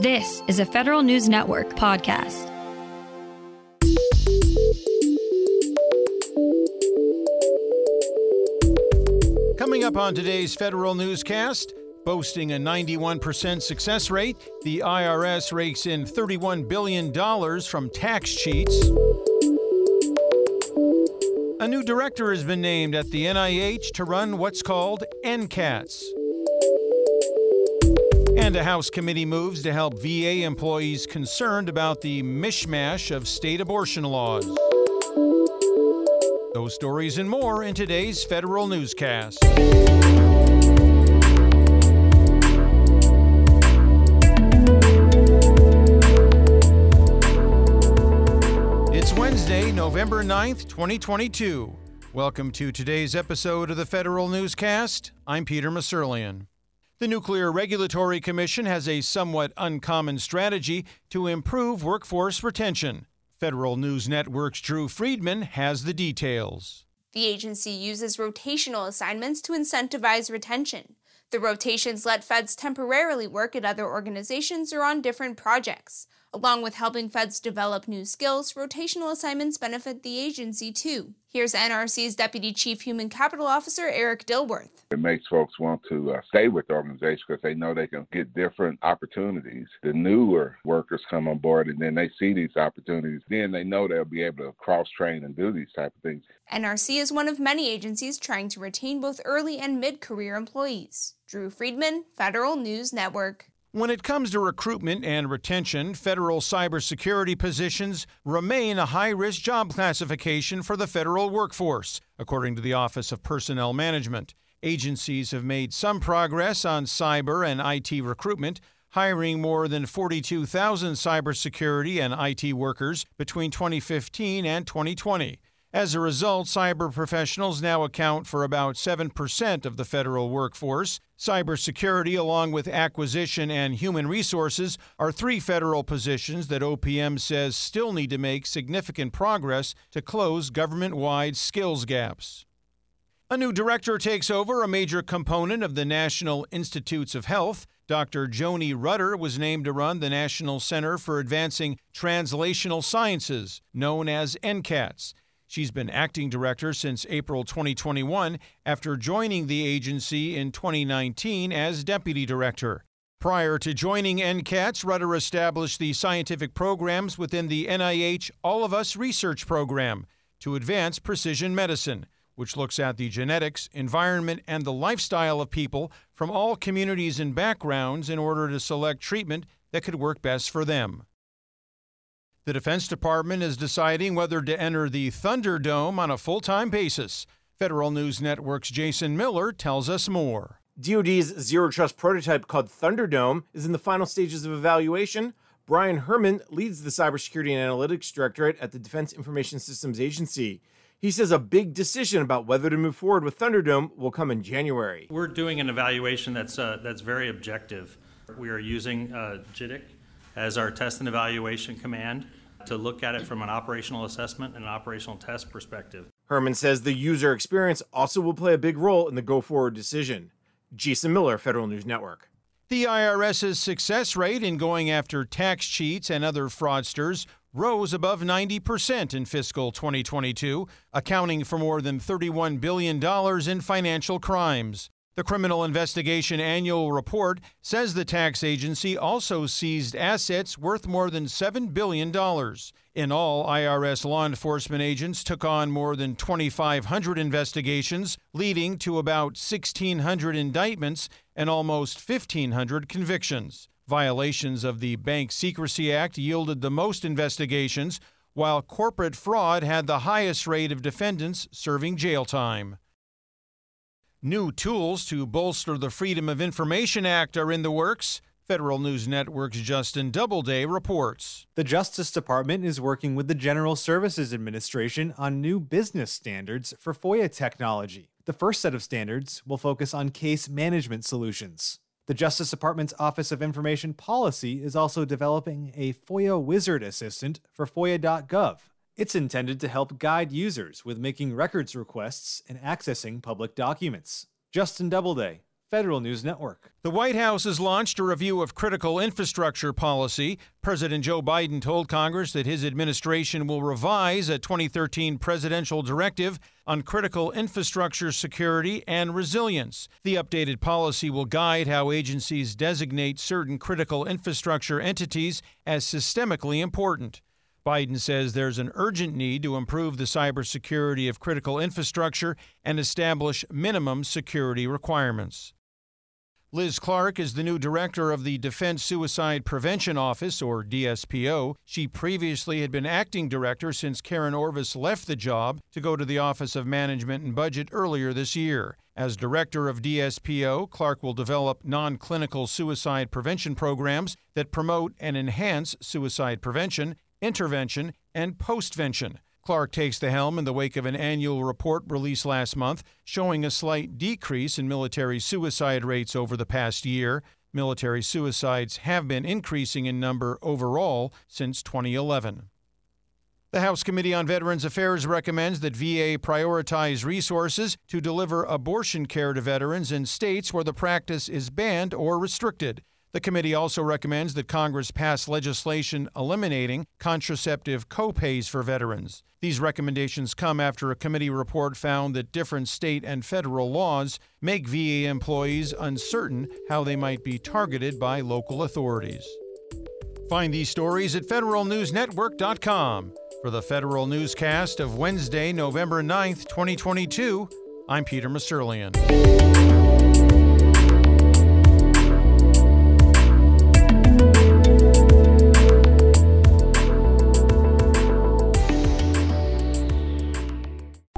This is a Federal News Network podcast. Coming up on today's Federal Newscast, boasting a 91% success rate, the IRS rakes in $31 billion from tax cheats. A new director has been named at the NIH to run what's called NCATS. A House committee moves to help VA employees concerned about the mishmash of state abortion laws. Those stories and more in today's Federal Newscast. It's Wednesday, November 9th, 2022. Welcome to today's episode of the Federal Newscast. I'm Peter Musurlian. The Nuclear Regulatory Commission has a somewhat uncommon strategy to improve workforce retention. Federal News Network's Drew Friedman has the details. The agency uses rotational assignments to incentivize retention. The rotations let feds temporarily work at other organizations or on different projects. Along with helping feds develop new skills, rotational assignments benefit the agency too. Here's NRC's Deputy Chief Human Capital Officer Eric Dilworth. It makes folks want to uh, stay with the organization because they know they can get different opportunities. The newer workers come on board and then they see these opportunities. Then they know they'll be able to cross train and do these type of things. NRC is one of many agencies trying to retain both early and mid career employees. Drew Friedman, Federal News Network. When it comes to recruitment and retention, federal cybersecurity positions remain a high risk job classification for the federal workforce, according to the Office of Personnel Management. Agencies have made some progress on cyber and IT recruitment, hiring more than 42,000 cybersecurity and IT workers between 2015 and 2020. As a result, cyber professionals now account for about 7% of the federal workforce. Cybersecurity, along with acquisition and human resources, are three federal positions that OPM says still need to make significant progress to close government wide skills gaps. A new director takes over a major component of the National Institutes of Health. Dr. Joni Rutter was named to run the National Center for Advancing Translational Sciences, known as NCATS. She's been acting director since April 2021 after joining the agency in 2019 as deputy director. Prior to joining NCATS, Rutter established the scientific programs within the NIH All of Us research program to advance precision medicine, which looks at the genetics, environment, and the lifestyle of people from all communities and backgrounds in order to select treatment that could work best for them. The Defense Department is deciding whether to enter the Thunderdome on a full time basis. Federal News Network's Jason Miller tells us more. DoD's zero trust prototype called Thunderdome is in the final stages of evaluation. Brian Hermann leads the Cybersecurity and Analytics Directorate at the Defense Information Systems Agency. He says a big decision about whether to move forward with Thunderdome will come in January. We're doing an evaluation that's uh, that's very objective. We are using uh, JITC as our test and evaluation command to look at it from an operational assessment and an operational test perspective. Hermann says the user experience also will play a big role in the go forward decision. Jason Miller, Federal News Network. The IRS's success rate in going after tax cheats and other fraudsters rose above 90% in fiscal 2022, accounting for more than $31 billion in financial crimes. The Criminal Investigation Annual Report says the tax agency also seized assets worth more than $7 billion. In all, IRS law enforcement agents took on more than 2,500 investigations, leading to about 1,600 indictments and almost 1,500 convictions. Violations of the Bank Secrecy Act yielded the most investigations, while corporate fraud had the highest rate of defendants serving jail time. New tools to bolster the Freedom of Information Act are in the works. Federal News Network's Justin Doubleday reports. The Justice Department is working with the General Services Administration on new business standards for FOIA technology. The first set of standards will focus on case management solutions. The Justice Department's Office of Information Policy is also developing a FOIA Wizard Assistant for FOIA.gov. It's intended to help guide users with making records requests and accessing public documents. Justin Doubleday, Federal News Network. The White House has launched a review of critical infrastructure policy. President Joe Biden told Congress that his administration will revise a 2013 presidential directive on critical infrastructure security and resilience. The updated policy will guide how agencies designate certain critical infrastructure entities as systemically important. Biden says there's an urgent need to improve the cybersecurity of critical infrastructure and establish minimum security requirements. Liz Clark is the new director of the Defense Suicide Prevention Office, or DSPO. She previously had been acting director since Karen Orvis left the job to go to the Office of Management and Budget earlier this year. As director of DSPO, Clark will develop non clinical suicide prevention programs that promote and enhance suicide prevention, intervention, and postvention. Clark takes the helm in the wake of an annual report released last month showing a slight decrease in military suicide rates over the past year. Military suicides have been increasing in number overall since 2011. The House Committee on Veterans Affairs recommends that VA prioritize resources to deliver abortion care to veterans in states where the practice is banned or restricted. The committee also recommends that Congress pass legislation eliminating contraceptive copays for veterans. These recommendations come after a committee report found that different state and federal laws make VA employees uncertain how they might be targeted by local authorities. Find these stories at federalnewsnetwork.com. For the Federal Newscast of Wednesday, November 9th, 2022, I'm Peter Musurlian.